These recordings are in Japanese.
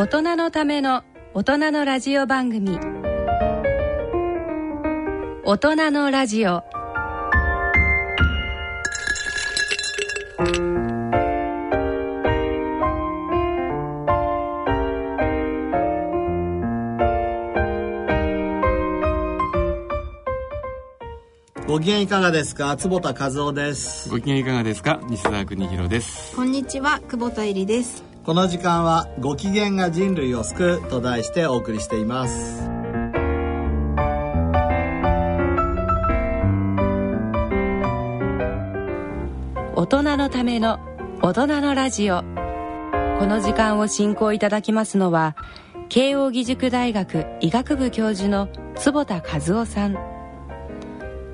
大人のための大人のラジオ番組。大人のラジオ。ご機嫌いかがですか？坪田和夫です。ご機嫌いかがですか？西澤邦弘です。こんにちは久保田恵里ですこの時間はご機嫌が人類を救うと題してお送りしています。大人のための大人のラジオ。この時間を進行いただきますのは慶應義塾大学医学部教授の坪田和夫さん。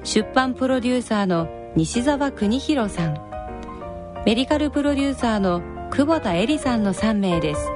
出版プロデューサーの西澤邦弘さん。メディカルプロデューサーの久保田恵里さんの3名です。は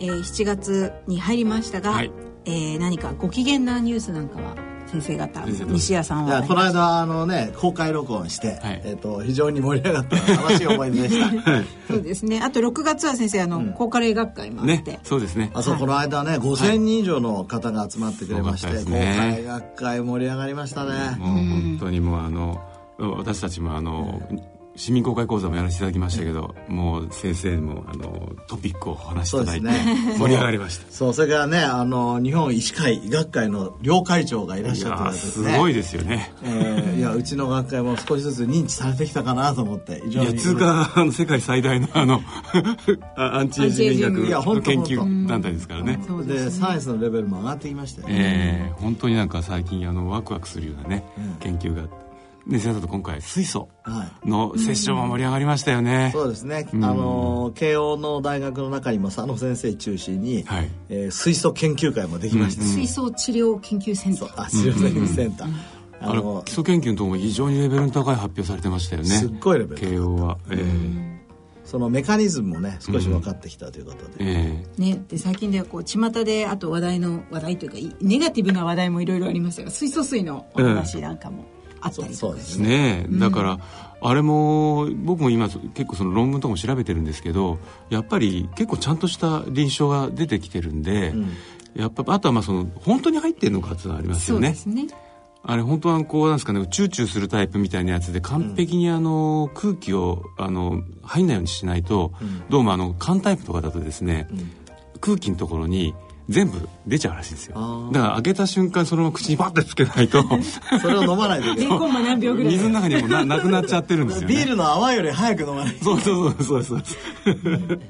い、えー、7月に入りましたが、はい。えー何かご機嫌なニュースなんかは先生方西谷さんはいやこの間あのね公開録音して、はい。えっと非常に盛り上がった楽しい思い出でした。そうですね。あと6月は先生あの、高カレー学会もあって、ねそうですね。あそう、この間ね5000人以上の方が集まってくれまして、すごかったですね。公開学会盛り上がりましたね、もう本当にもうあの私たちもあの市民公開講座もやらせていただきましたけどもう先生もあのトピックをお話しいただいて盛り上がりました。そうそれからねあの日本医師会医学会の両会長がいらっいしゃってすね。すごいですよね。えーいやうちの学会も少しずつ認知されてきたかなと思って非常に。いや通貨あの世界最大のあのあアンチエイジング医学いや本当研究団体ですからね。そうでね。サイエンスのレベルも上がってきましたよね、ええ本当になんか最近あのワクワクするようなね、うん。研究がで先生と今回水素はい。のセッションも盛り上がりましたよね、そうですね、うん。あの慶応の大学の中にも佐野先生中心に、はい。えー水素研究会もできました、水素治療研究センター。あ治療研究センター、ああのの基礎研究のところも非常にレベルの高い発表されてましたよね。すっごいレベル慶応は。ええ。そのメカニズムもね少し分かってきたということで、ええ。ね、で最近ではこう巷であと話題の話題というかいネガティブな話題もいろいろありましたが水素水のお話なんかもあったりとか。そうですね。だから、あれも僕も今結構その論文とかも調べてるんですけどやっぱり結構ちゃんとした臨床が出てきてるんで、やっぱあとはまあその本当に入ってるのかっていうのはありますよね。そうですね。あれ本当はこうなんですかねチューチューするタイプみたいなやつで完璧にあの空気をあの入んないようにしないと、どうもあの缶タイプとかだとですね、空気のところに全部出ちゃうらしいんですよ。だから開けた瞬間そのまま口にバッてつけないと。それを飲まないといけない。0コンマ何秒ぐらい水の中にもななくなっちゃってるんですよね。ビールの泡より早く飲まないとそうそうそうそうそう。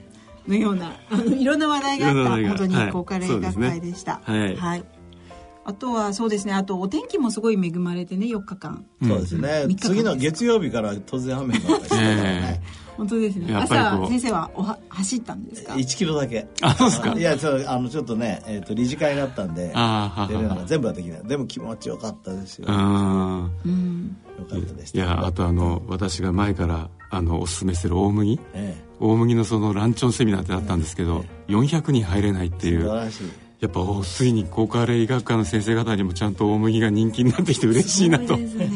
のようなあの いろんな話題があった本当にはい高カレー学会でした、そうですね。はい。あとはそうですね。あとお天気もすごい恵まれてね4日間。そうですね、三日間次の月曜日から突然雨が降ったりしてたからね、本当ですね。朝先生はおは走ったんですか？1キロだけ。あそうですか。いやちょあのちょっとね、えー、と理事会があったんで全部はできない。でも気持ちよかったですよ、うよんうん。かったでしいたやあとあの私が前からあのおすすめしてる大麦？え大麦のそのランチョンセミナーってあったんですけど400人入れないってえいう。素晴らしい。やっぱおついに高カレー医学科の先生方にもちゃんと大麦が人気になってきて嬉しいなと。そうですね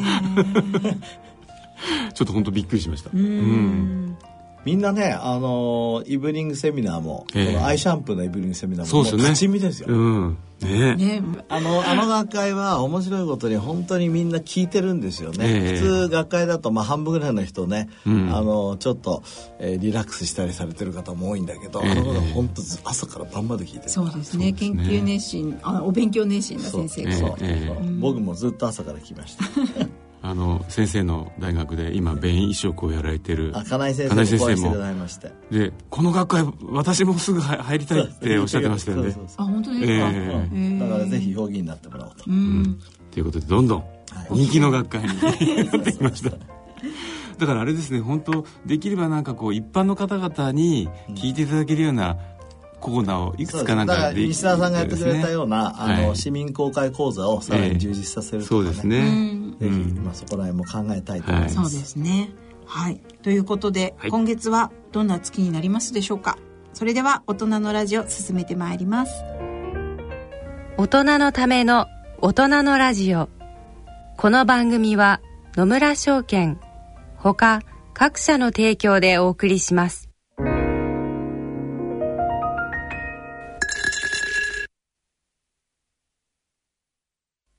ちょっと本当びっくりしました。うん。みんなねあのイブニングセミナーも、ええ。このアイシャンプーのイブニングセミナーもそうですよね。も勝ち身ですよ、うん。ね。ね。あのあの学会は面白いことに本当にみんな聞いてるんですよね、ええ。普通学会だとまあ半分ぐらいの人ね、うん。あのちょっと、えーリラックスしたりされてる方も多いんだけど、ええ。あの本当ず朝から晩まで聞いてる。そうですね。研究熱心あお勉強熱心な先生がそう。ええ。そう僕もずっと朝から聞きましたあの先生の大学で今便移植をやられてるあ金井先生も。だきまして。でこの学会私もすぐ入入りたいっておっしゃってましたよね。あ本当ですか、だからぜひ評議になってもらおうと、うん。ということでどんどん人気の学会に なってきました。だからあれですね本当できればなんかこう一般の方々に聞いていただけるようなコーナーをいくつかなんだからかで西澤さんがやってくれたような、あの、はい。市民公開講座をさらに充実させるとか、ね。そうですね、うん。ぜひ、うん。まあ、そこら辺も考えたいと思います、そうですね。はい。ということで、はい。今月はどんな月になりますでしょうか？それでは大人のラジオ進めてまいります。大人のための大人のラジオ。この番組は野村証券ほか各社の提供でお送りします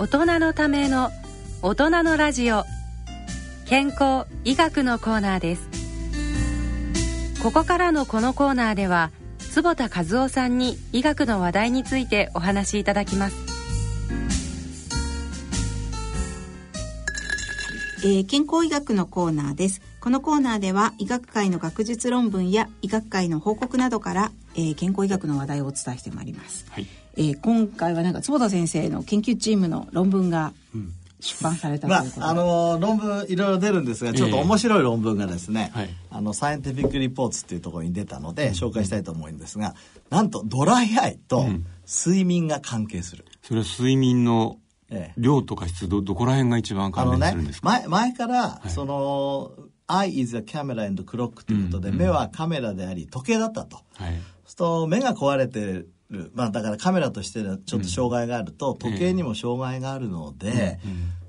大人のための大人のラジオ。健康医学のコーナーです。ここからのこのコーナーでは坪田和夫さんに医学の話題についてお話しいただきます。えー健康医学のコーナーです。このコーナーでは医学界の学術論文や医学界の報告などから、えー健康医学の話題をお伝えしてまいります、はい。えー今回はなんか坪田先生の研究チームの論文が出版されたとまいうことで、あ、あの論文いろいろ出るんですがちょっと面白い論文がですね、はい。あのサイエンティフィック・リポーツっていうところに出たので紹介したいと思うんですがなんとドライアイと睡眠が関係する、それは睡眠のええ。量とか質どどこら辺が一番関あのね連するんですか、前前から、その「Eye is a camera and clock」ということで、目はカメラであり時計だったと。はいすると目が壊れてる、まあ、だからカメラとしてはちょっと障害があると、時計にも障害があるので、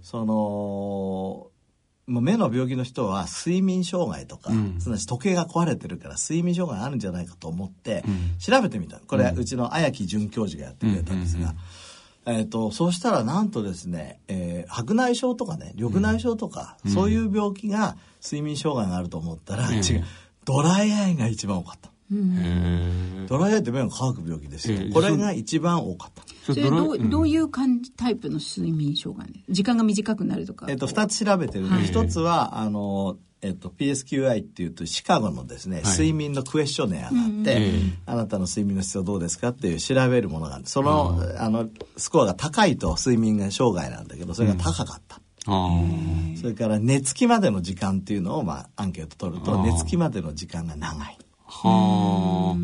そのもう目の病気の人は睡眠障害とか、ん。すなわち時計が壊れてるから睡眠障害あるんじゃないかと思って、調べてみたこれ、うちの綾木准教授がやってくれたんですが。えー、とそうしたらなんとですね、えー白内障とかね緑内障とか、そういう病気が睡眠障害があると思ったら、うん。違う。ドライアイが一番多かった。へえドライアイって目が乾く病気ですよ、ええこれが一番多かった。それどうどういう感じタイプの睡眠障害？ね時間が短くなるとか。えっと、二つ調べてるんで、一つは、あの、えっと、PSQI っていうと、シカゴのですね、睡眠のクエスチョネアがあって、ええあなたの睡眠の質はどうですかっていう調べるものがある。その、あの、スコアが高いと睡眠が障害なんだけど、それが高かった。あそれから、寝つきまでの時間っていうのを、まあ、アンケート取ると、寝つきまでの時間が長い。あ。は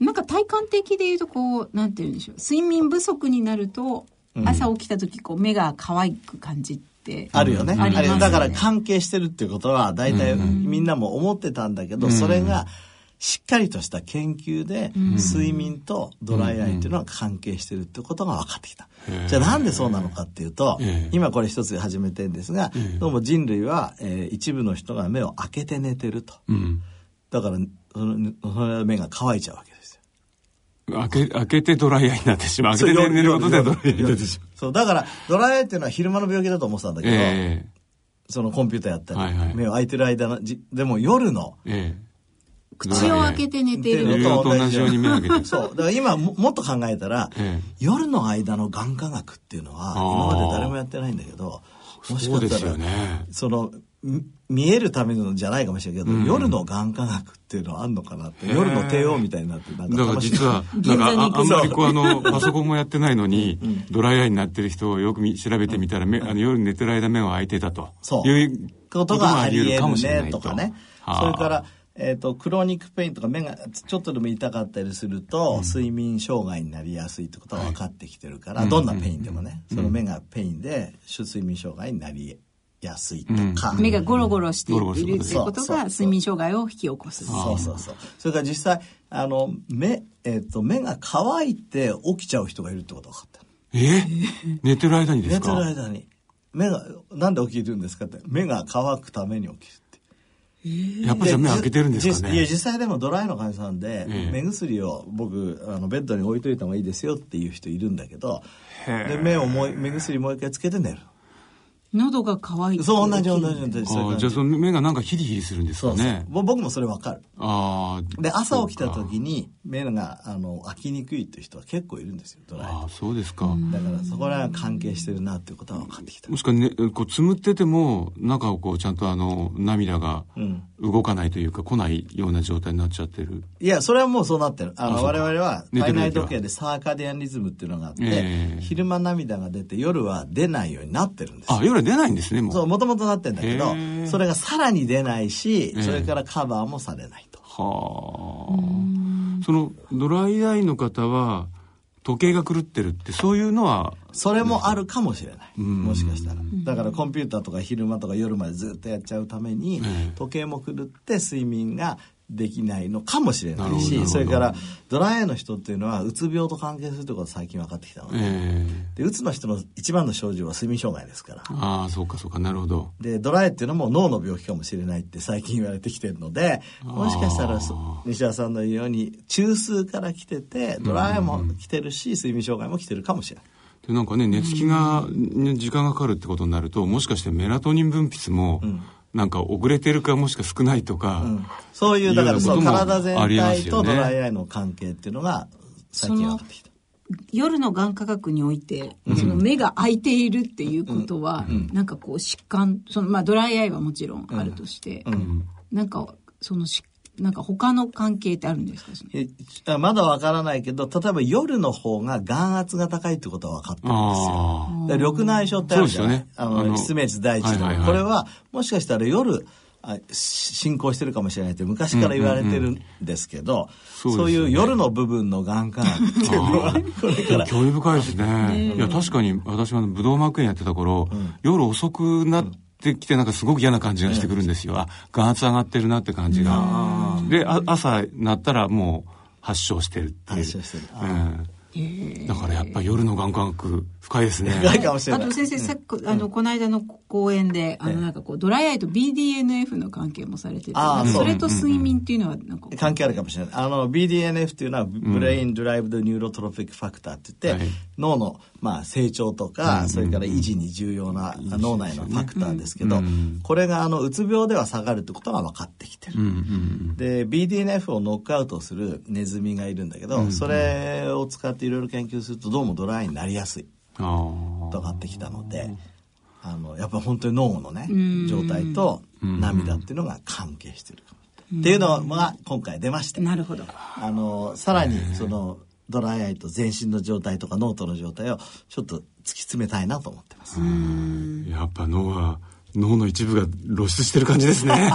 なんか体感的で言うとこうなんて言うんでしょう。睡眠不足になると朝起きた時こう目が乾く感じってあるよね。ありますよね。だから関係してるっていうことは、大体みんなも思ってたんだけど、それがしっかりとした研究で、睡眠とドライアイっていうのは関係してるってことが分かってきた。じゃあなんでそうなのかっていうとええ、今これ一つ始めてるんですが、どうも人類は、えー一部の人が目を開けて寝てると。うんだから、そのその目が乾いちゃうわけですよ。開け開けてドライアイになってしまう。開けて寝ることでドライアイになってしまう。そう、だから、ドライアイっていうのは昼間の病気だと思ってたんだけど、えそのコンピューターやったり、はいはい。目を開いてる間のじ、でも夜の、ええ。口を開けて寝てる。映画と同じように目を開けてそう。だから今ももっと考えたら、ええ。夜の間の眼科学っていうのは、今まで誰もやってないんだけど、もしそうですかしたら、よねその、み見えるためのじゃないかもしれないけど、うん。夜の眼科学っていうのはあんのかなって、夜の帝王みたいになって、なんかだから実は なんかああんまりこうあの パソコンもやってないのにドライアイになってる人をよく見調べてみたら目あの夜寝てる間目を開いてたと。そう。いうことがあり得るしれないねとかね。はあ。それから、えっ、と、 chronic pain とか目がちょっとでも痛かったりすると、睡眠障害になりやすいってことが分かってきてるから、どんな pain でもね、その目が pain で睡眠障害になりやすいとか。目がゴロゴロしていることるということが睡眠障害を引き起こすそうそうそう。それから実際、あの、目、えっ、と、目が乾いて起きちゃう人がいるってことが分かった。え？寝てる間にです寝てかる間に。目が、なんで起きるんですかって。目が乾くために起きるって。やっぱりじゃあ目開けてるんですかいやね実際でもドライの患者さんで、ええ目薬を僕あのベッドに置いといた方がいいですよっていう人いるんだけどで目をもう目薬もう一回つけて寝る喉が渇いてそう同じ同じ同じじゃあその目がなんかヒリヒリするんですそうそう。かねぼ僕もそれわかる。ああで朝起きた時に目があの開きにくいっていう人は結構いるんですよドライああそうですか、だからそこら関係してるなっていうことは分かってきた。もしくはねこうつむってても中をこうちゃんとあの涙がうん。動かないというか来ないような状態になっちゃってる。いやそれはもうそうなってる。あの我々は。体内時計でサーカディアンリズムっていうのがあって、ええ。昼間涙が出て夜は出ないようになってるんですよ。あ夜は出ないんですねもう。そうもともとなってるんだけどそれがさらに出ないし、ええ。それからカバーもされないと。はあ。そのドライアイの方は時計が狂ってるってそういうのはそれもあるかもしれない、ん。もしかしたら。だからコンピューターとか昼間とか夜までずっとやっちゃうために、ええ。時計も狂って睡眠ができないのかもしれないしそれからドライアイの人っていうのはうつ病と関係するってことが最近分かってきたの。で,、ええ。でうつの人の一番の症状は睡眠障害ですから。ああそうかそうかなるほど。でドライっていうのも脳の病気かもしれないって最近言われてきてるのでもしかしたらそ西田さんの言うように中枢から来ててドライも来てるし睡眠障害も来てるかもしれない。でなんかね寝つきが、ね時間がかかるってことになるともしかしてメラトニン分泌も、なんか遅れてるかもしくは少ないとか、うん。そういうだからその体全体とドライアイの関係っていうのが最近分かってきた。夜の眼科学において、その目が開いているっていうことは、なんかこう疾患そのまあドライアイはもちろんあるとして、なんかそのしなんか他の関係ってあるんですか？えあまだわからないけど例えば夜の方が眼圧が高いってことは分かってるんですよ。緑内障ってあるじゃない、ね。あのの失明率第一の、はいはいはい。これはもしかしたら夜あし進行してるかもしれないって昔から言われてるんですけど、そうですよね。そういう夜の部分の眼科学っていうのはこれから。あ興味深いですね。いや確かに私はブドウ膜炎やってた頃、夜遅くなってきてなんかすごく嫌な感じがしてくるんですよ、あ眼圧上がってるなって感じが、であ朝なったらもう発症してるっていう。発症してる。うん。だからやっぱ夜の眼科学深いですね。深いかもしれない。あと先生さっきあのこの間の講演であのなんかこうドライアイと BDNF の関係もされててそれと睡眠っていうのはなんか関係あるかもしれない。あの、BDNF っていうのは、 brain-derived neurotrophic factor って言って、はい。脳の、まあ、成長とか、それから維持に重要な脳内のファクターですけど、これが、あの、うつ病では下がるってことが分かってきてる。で、BDNF をノックアウトするネズミがいるんだけど、それを使っていろいろ研究すると、どうもドライになりやすいとってきたので、あの、やっぱ本当に脳のね、状態と涙っていうのが関係してるかも。っていうのが今回出まして。なるほどあのさらにそのドライアイと全身の状態とか脳との状態をちょっと突き詰めたいなと思ってます。やっぱ脳は脳の一部が露出してる感じですね。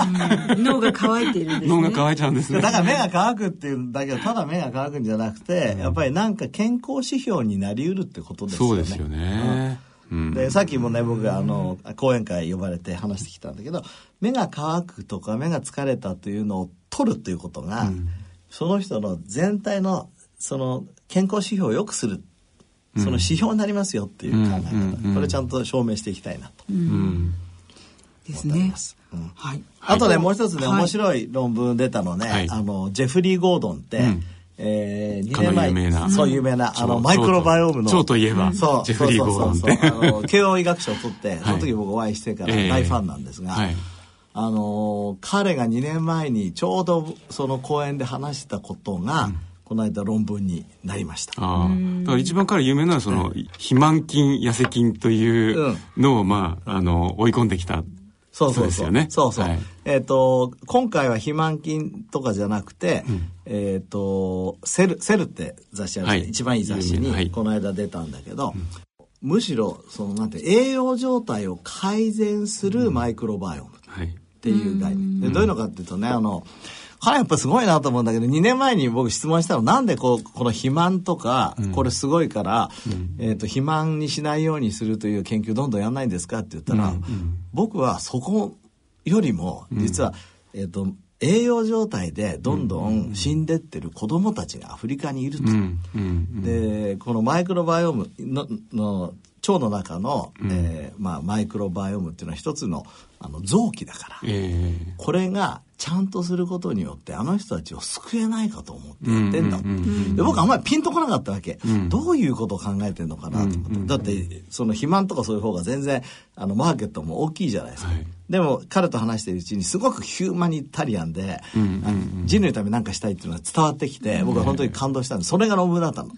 脳が乾いているんですね。脳が乾いちゃうんですね。だから目が乾くっていうんだけどただ目が乾くんじゃなくて、やっぱりなんか健康指標になりうるってことですよね。そうですよね、うん。でさっきもね僕があの講演会呼ばれて話してきたんだけど目が乾くとか目が疲れたというのを取るということが、その人の全体のその健康指標を良くするその指標になりますよっていう考え方、うんうん。これちゃんと証明していきたいなと。うんですね。うん。はい。あとね、もう一つね、はい。面白い論文出たのね、はい。あの、ジェフリー・ゴードンって、うん。えー、2かの年前有名な。そう、有名な、あの、超マイクロバイオームの。超といえばそう、ジェフリーゴードンって。そうそうそう慶応医学賞を取って、その時僕お会いしてからええ。大ファンなんですが、はい。あの、彼が2年前にちょうどその講演で話したことが、この間論文になりました。ああだから一番彼有名なのはその肥満菌痩せ菌というのをまああの追い込んできたそうそうそう。そうですよねそうそう。はいえっ、と、今回は肥満菌とかじゃなくて、えっ、と、セル、セルって雑誌あるんですねはい一番いい雑誌にこの間出たんだけど、むしろ、その、なんて、栄養状態を改善するマイクロバイオム。はいっていう概念。でどういうのかっていうとね、あの、彼やっぱすごいなと思うんだけど、2年前に僕質問したの、なんでこう、この肥満とか、これすごいから、えっ、と、肥満にしないようにするという研究どんどんやんないんですかって言ったら、僕はそこよりも、実は、えっ、と、栄養状態でどんどん死んでってる子供たちがアフリカにいると。うん。うん。でこのマイクロバイオームのの腸の中の、えーまあ、マイクロバイオームっていうのは一つのあの臓器だから、ええ。これがちゃんとすることによってあの人たちを救えないかと思ってやってんだ、で僕あんまりピンとこなかったわけ、どういうことを考えてんのかなと思って、だってその肥満とかそういう方が全然あのマーケットも大きいじゃないですか、はいでも彼と話しているうちにすごくヒューマニタリアンで、あ人類のために何かしたいっていうのが伝わってきて、僕は本当に感動したんでそれが論文だったの、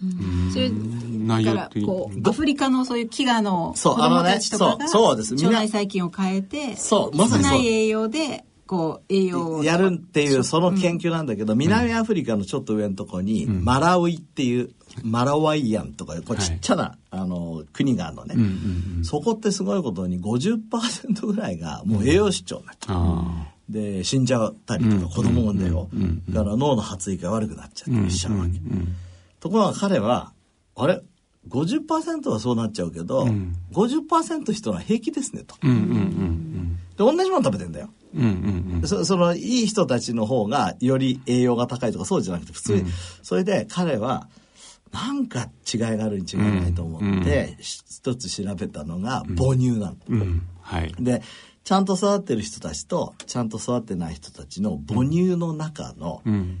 それだからこうアフリカのそういう飢餓のそう子供たちとかがあのねそうそうです。みんな腸内細菌を変えてそうまさにそう。少ない栄養でこう栄養を。やるっていうその研究なんだけど、南アフリカのちょっと上のところに、マラウイっていうマラワイアンとかこうちっちゃな、あの国があるのね、そこってすごいことに50%ぐらいがもう栄養失調になっちゃう、あで死んじゃったりとか子供産ん。だよ、だから脳の発育が悪くなっちゃったりしちゃうわけ、ところが彼はあれ？50%はそうなっちゃうけど、50%人は平気ですねと、あうんうんうん。で同じもの食べてんだよ。うんうんうん。そそのいい人たちの方がより栄養が高いとかそうじゃなくて普通に、それで彼はなんか違いがあるに違いないと思って、一つ調べたのが母乳なの、うん。はい。でちゃんと育ってる人たちとちゃんと育ってない人たちの母乳の中の、うん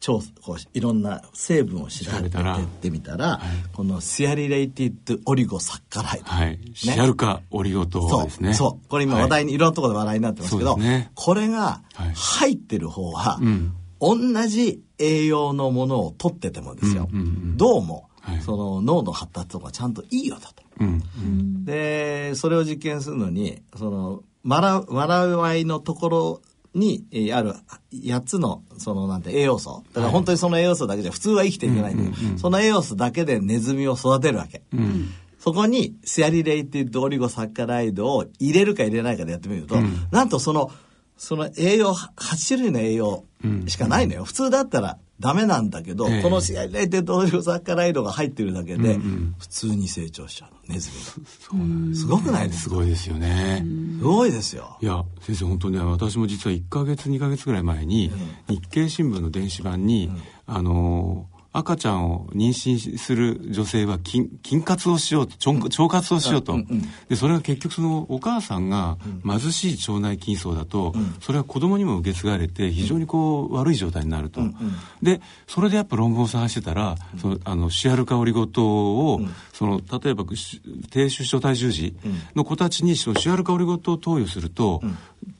調こういろんな成分を調べてってみたら、このシアリレイティッドオリゴサッカライド、はい。シアルカオリゴ糖そうですね。そう。これ今話題に、い、ろんなところで話題になってますけど、ね。これがはい。入ってる方は、ん。同じ栄養のものを取っててもですよ、どうも、はい。その脳の発達とかちゃんといいよだと。うん。で、それを実験するのに、その、マラ、マラワイのところにえーある8つの、そのなんて栄養素。だから本当にその栄養素だけじゃ普通は生きていけないんだけど、その栄養素だけでネズミを育てるわけ。そこにシアリレイティッドオリゴサッカライドを入れるか入れないかでやってみると、なんとその、その栄養、8種類の栄養しかないのよ。普通だったらダメなんだけど、ええ。このシアリレイテッドサッカライドが入ってるだけで、普通に成長しちゃうの、ネズミが。すごくないですか？すごいですよね。すごいですよ。いや先生本当に私も実は1ヶ月2ヶ月ぐらい前に日経新聞の電子版に、あのー赤ちゃんを妊娠する女性は筋筋活をしようと腸腸活をしようと、でそれが結局そのお母さんが貧しい腸内筋層だと、それは子供にも受け継がれて非常にこう悪い状態になると、でそれでやっぱ論文を探してたら、そのあのシアルカオリゴ糖を、その例えばし低出生体重児の子たちにそのシアルカオリゴ糖を投与すると、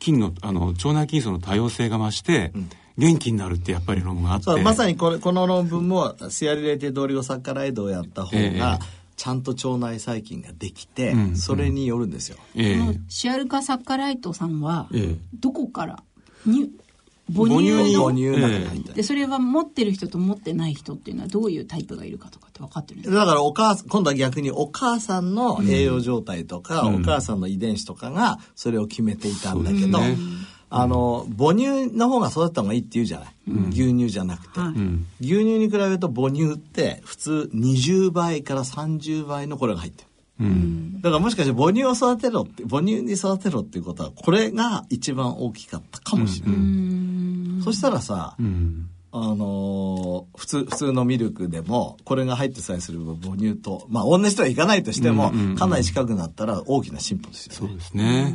筋のあの腸内筋層の多様性が増して、元気になるってやっぱり論文があって。まさにこれこの論文もシアリレイテッドオリゴサッカライドをやった方えがえちゃんと腸内細菌ができて、んそれによるんですよ。ええ。このシアルカサッカライトさんはええ。どこからに母乳母乳。にの母乳のでそれは持ってる人と持ってない人っていうのはどういうタイプがいるかとかって分かってるんですか？だからお母さん今度は逆にお母さんの栄養状態とか、お母さんの遺伝子とかがそれを決めていたんだけど、そうですねあの母乳の方が育った方がいいって言うじゃない、牛乳じゃなくて、はい。牛乳に比べると母乳って普通20倍から30倍のこれが入ってる。うん。だからもしかして母乳を育てろって母乳に育てろっていうことはこれが一番大きかったかもしれない、そしたらさ、うん。あのー普通普通のミルクでもこれが入ってさえすれば母乳とまあ同じとはいかないとしても、かなり近くなったら大きな進歩ですよね。そうですね、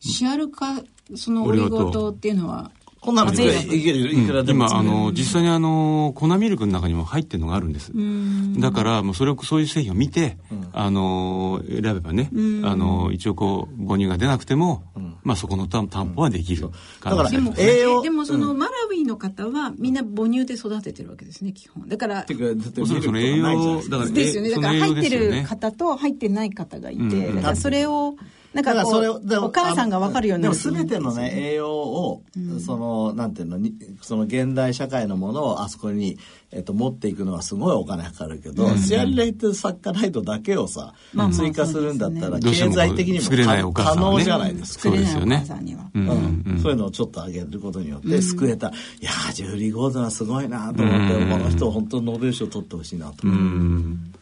シアルカそのオリゴ糖っていうのはこんなのいけるいくらでも。今あの実際にあの粉ミルクの中にも入ってるのがあるんです。だからもうそれをそういう製品を見て、あの選べばね、あの一応こう母乳が出なくても、まあそこの担担保はできるだからでも栄養でもそのマラウィの方はみんな母乳で育ててるわけですね基本。だからおそらくその栄養だからですよね。だから入ってる方と入ってない方がいて、うん。だからそれをなんだかそれお母さんが分かるようになるでも全てのね栄養を、そのなんていうのにその現代社会のものをあそこに、えっと、持っていくのはすごいお金かかるけど、シアリレイトサッカライトだけをさ、追加するんだったら、経済的にも可能じゃないですか。作れないおそうですよね。母さんには、うん。うん。そういうのをちょっと上げることによって救えた、いやージュリー・ゴードンはすごいなと思って、うん。この人本当にノーベル賞取ってほしいなと、う。ん。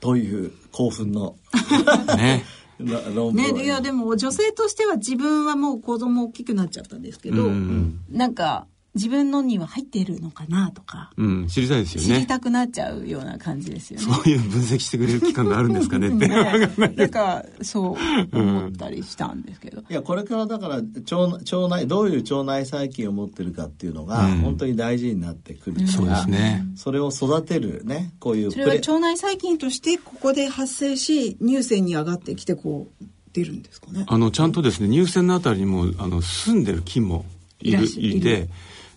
という興奮の。ね。な論文をね、いやでも女性としては自分はもう子供大きくなっちゃったんですけど、うん。なんか自分のには入っているのかなとか、うん、知りたいですよね。知りたくなっちゃうような感じですよね。そういう分析してくれる機関があるんですかねって。ねなんかそう思ったりしたんですけど。いやこれからだから腸腸内どういう腸内細菌を持ってるかっていうのが、うん本当に大事になってくるから、そうですね。それを育てるねこういうそれは腸内細菌としてここで発生し乳腺に上がってきてこう出るんですかね。あの、ちゃんとですね、乳腺のあたりにも、あの、住んでる菌もいる、いら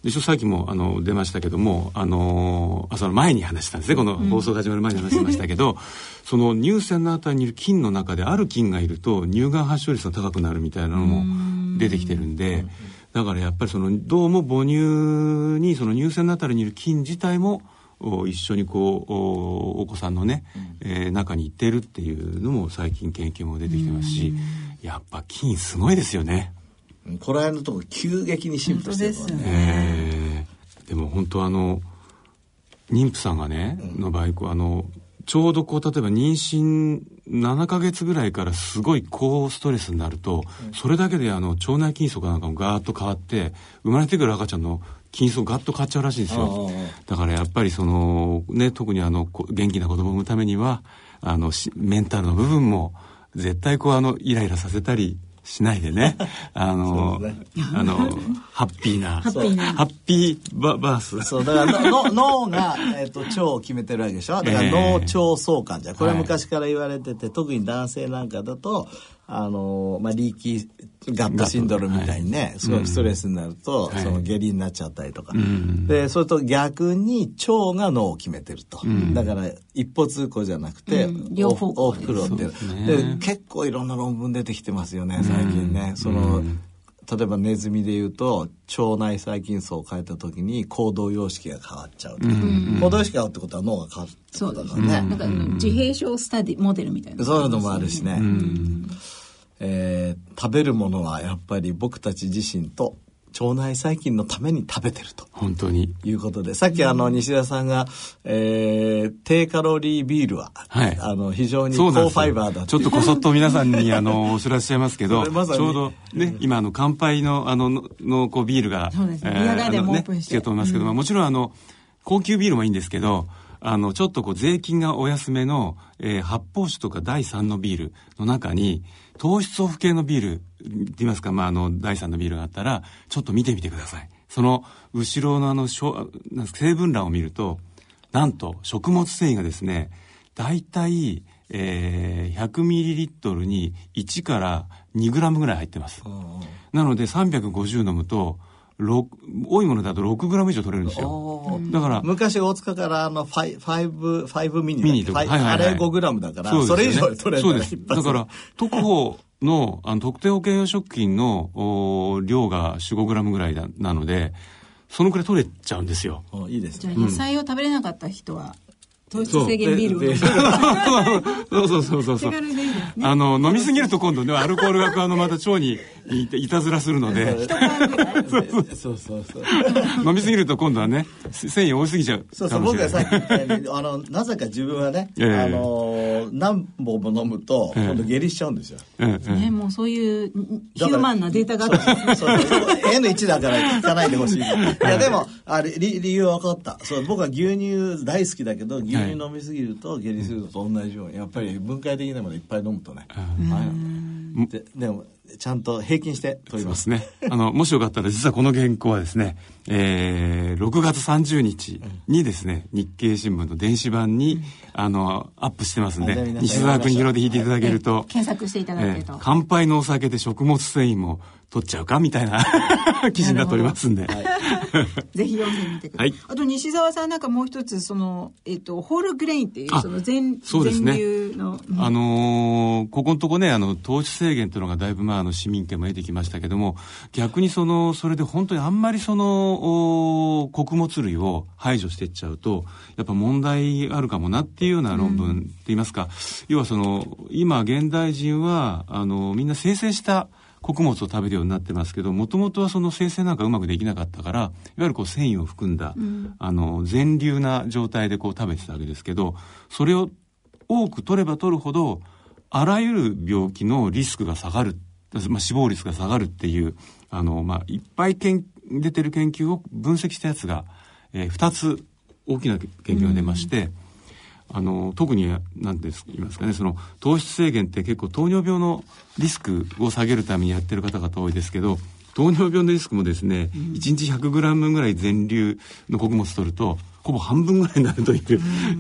っしゃいて、で、さっきも、あの、出ましたけども、あのあ、その前に話したんですね。この放送が始まる前に話しましたけど、その乳腺のあたりにいる菌の中である菌がいると、乳がん発症率が高くなるみたいなのも出てきてるんで、だからやっぱりその、どうも母乳に、その乳腺のあたりにいる菌自体も、お一緒にこうおお子さんのね、えー中に行ってるっていうのも最近研究も出てきてますしやっぱ菌すごいですよね。この辺のとこ急激に進歩してるもん本当ですよね。えー。でも本当あの妊婦さんがね、の場合あのちょうどこう例えば妊娠7ヶ月ぐらいからすごい高ストレスになると、それだけであの腸内菌層がなんかもガーッと変わって生まれてくる赤ちゃんの菌層ガッと変わっちゃうらしいんですよ。だからやっぱりそのね特にあのこ元気な子供を産むためにはあのしメンタルの部分も絶対こうあのイライラさせたりしないでね。あの、ね。あのハッピーな。ハッピーな。ハッピーババース。そうだからのの 脳が、えー、と腸を決めてるわけでしょ？だからええ。脳腸相関じゃん。これははい。昔から言われてて、特に男性なんかだとあのまあ、リーキーガットシンドロームみたいにね、すごいストレスになると、はい。その下痢になっちゃったりとか、ん。でそれと逆に腸が脳を決めてると、だから一方通行じゃなくて、うん。両方。向往復路ってですね。で結構いろんな論文出てきてますよね最近ね、その、例えばネズミで言うと腸内細菌層を変えた時に行動様式が変わっちゃうとか、行動様式が変わるってことは脳が変わるってそことうですね。だからね、なんか自閉症スタディモデルみたいな。そういうのもあるしね、えー食べるものはやっぱり僕たち自身と腸内細菌のために食べてると。本当に。いうことでさっきあの西田さんが、えー低カロリービールは、はい。あの非常に高ファイバーだちょっとこそっと皆さんにあの お知らせしちゃいますけどまちょうどね今あの乾杯のあのののこうビールがそうですね。ビアガーデンもあのオープンして。来てると思いますけど、まあもちろんあの高級ビールもいいんですけどあのちょっとこう税金がお安めの、えー発泡酒とか第3のビールの中に糖質オフ系のビールって言いますか、まあ、あの第3のビールがあったらちょっと見てみてくださいその後ろのあのしょなん成分欄を見るとなんと食物繊維がですね大体、えー、100ml に1から2グラムぐらい入ってます。なので350飲むと、6多いものだと6グラム以上取れるんですよ。だから、昔大塚からあのファイファイブファイブミニミニとか。はいはいはい。あれ5グラムだからそれ以上取れるそうです。だから、特保のあの特定保健用食品のお量が4、5グラムぐらいだなので、そのくらい取れちゃうんですよ。おいいですじゃあね野菜を食べれなかった人は糖質制限ビールを。そうそうそうそうそう。手軽でいいですね。あの、飲みすぎると今度ね、アルコールがあの、また腸にいたいたずらするので、そう。そうそう飲みすぎると今度はね、せ繊維多すぎちゃう。そうそうかもしれない。僕がさっき言ったようにあのなぜか自分はね、ええ。あの何本も飲むとええ。今度下痢しちゃうんですよ、うんうんねもうそういうヒューマンなデータがあった。んですそうそう。そう N1 だから聞かないでほしい。いやでもあれ理理由は分かった。そう僕は牛乳大好きだけど牛乳飲みすぎると下痢するのと同じようにやっぱり分解的なものいっぱい飲むとね。はいででもちゃんと平均して取りま。そうですすね。あの、もしよかったら、実はこの原稿はですね、えー、6月30日にですね、日経新聞の電子版に、あの、アップしてますんで西澤邦弘で引いていただけると、検索していただけえると。ー乾杯のお酒で食物繊維も取っちゃうか？みたいな 記事になっておりますんで。ぜひ読んでみてください。はい。あと西澤さんなんかもう一つそのえっ、とホールグレインっていうあその全そうですね。うん。あのーここのとこね、あの、糖質制限というのがだいぶ、まあ、あの、市民権も得てきましたけども、逆にその、それで本当にあんまりその、お穀物類を排除していっちゃうと、やっぱ問題あるかもなっていうような論文って言いますか、要はその、今、現代人は、あの、みんな生成した穀物を食べるようになってますけど、もともとはその生成なんかうまくできなかったから、いわゆるこう繊維を含んだ、あの、全粒な状態でこう食べてたわけですけど、それを多く取れば取るほどあらゆる病気のリスクが下がる、まあ、死亡率が下がるっていうあの、まあ、いっぱいけん出てる研究を分析したやつが、えー、2つ大きな研究が出まして、あの特に何です言いますかねその糖質制限って結構糖尿病のリスクを下げるためにやってる方々多いですけど糖尿病のリスクもですね、うん、1日 100g ぐらい全粒の穀物取るとほぼ半分ぐらいになるという、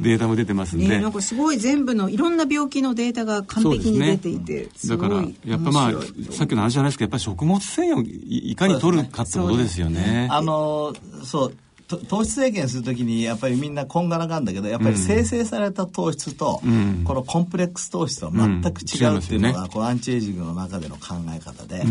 データも出てますんで、ね、なんかすごい全部のいろんな病気のデータが完璧に出ていて、ね、だからやっぱまあさっきの話じゃないですけどやっぱり食物繊維をいかに取るかってことですよね。ね。あのそう糖質制限するときにやっぱりみんなこんがらがんだけどやっぱり生成された糖質と、このコンプレックス糖質は全く違うっていうのが、このアンチエイジングの中での考え方で,、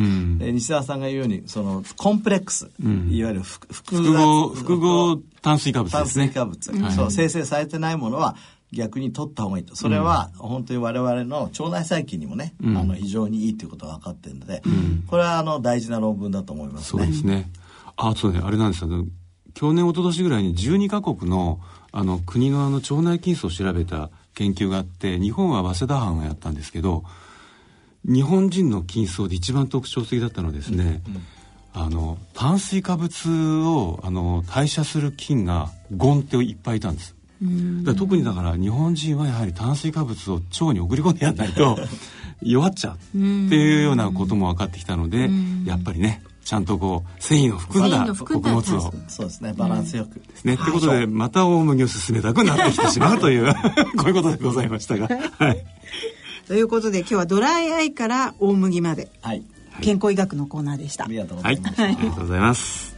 で西澤さんが言うようにそのコンプレックス、いわゆる複合複合炭水化物ですね。炭水化物、そう生成されてないものは逆に取った方がいいと。それは本当に我々の腸内細菌にもね、あの非常にいいということが分かってるので、これはあの大事な論文だと思いますね。そうですね。あそうね。あれなんですよ去年一昨年ぐらいに12カ国のあの国のあの腸内菌素を調べた研究があって日本は早稲田班がやったんですけど日本人の菌層で一番特徴的だったのはですね、うん、あの炭水化物をあの代謝する菌がゴンっていっぱいいたんです。だ特にだから日本人はやはり炭水化物を腸に送り込んでやらないと弱っちゃうっていうようなことも分かってきたのでやっぱりねちゃんとこう繊維の含んだ穀物を。そうですねバランスよく。ですね、と、うん、いうことでまた大麦を進めたくなってきてしまうという こういうことでございましたが。はい。ということで今日はドライアイから大麦まで、はい、健康医学のコーナーでした、ありがとうございます、はい、ありがとうございます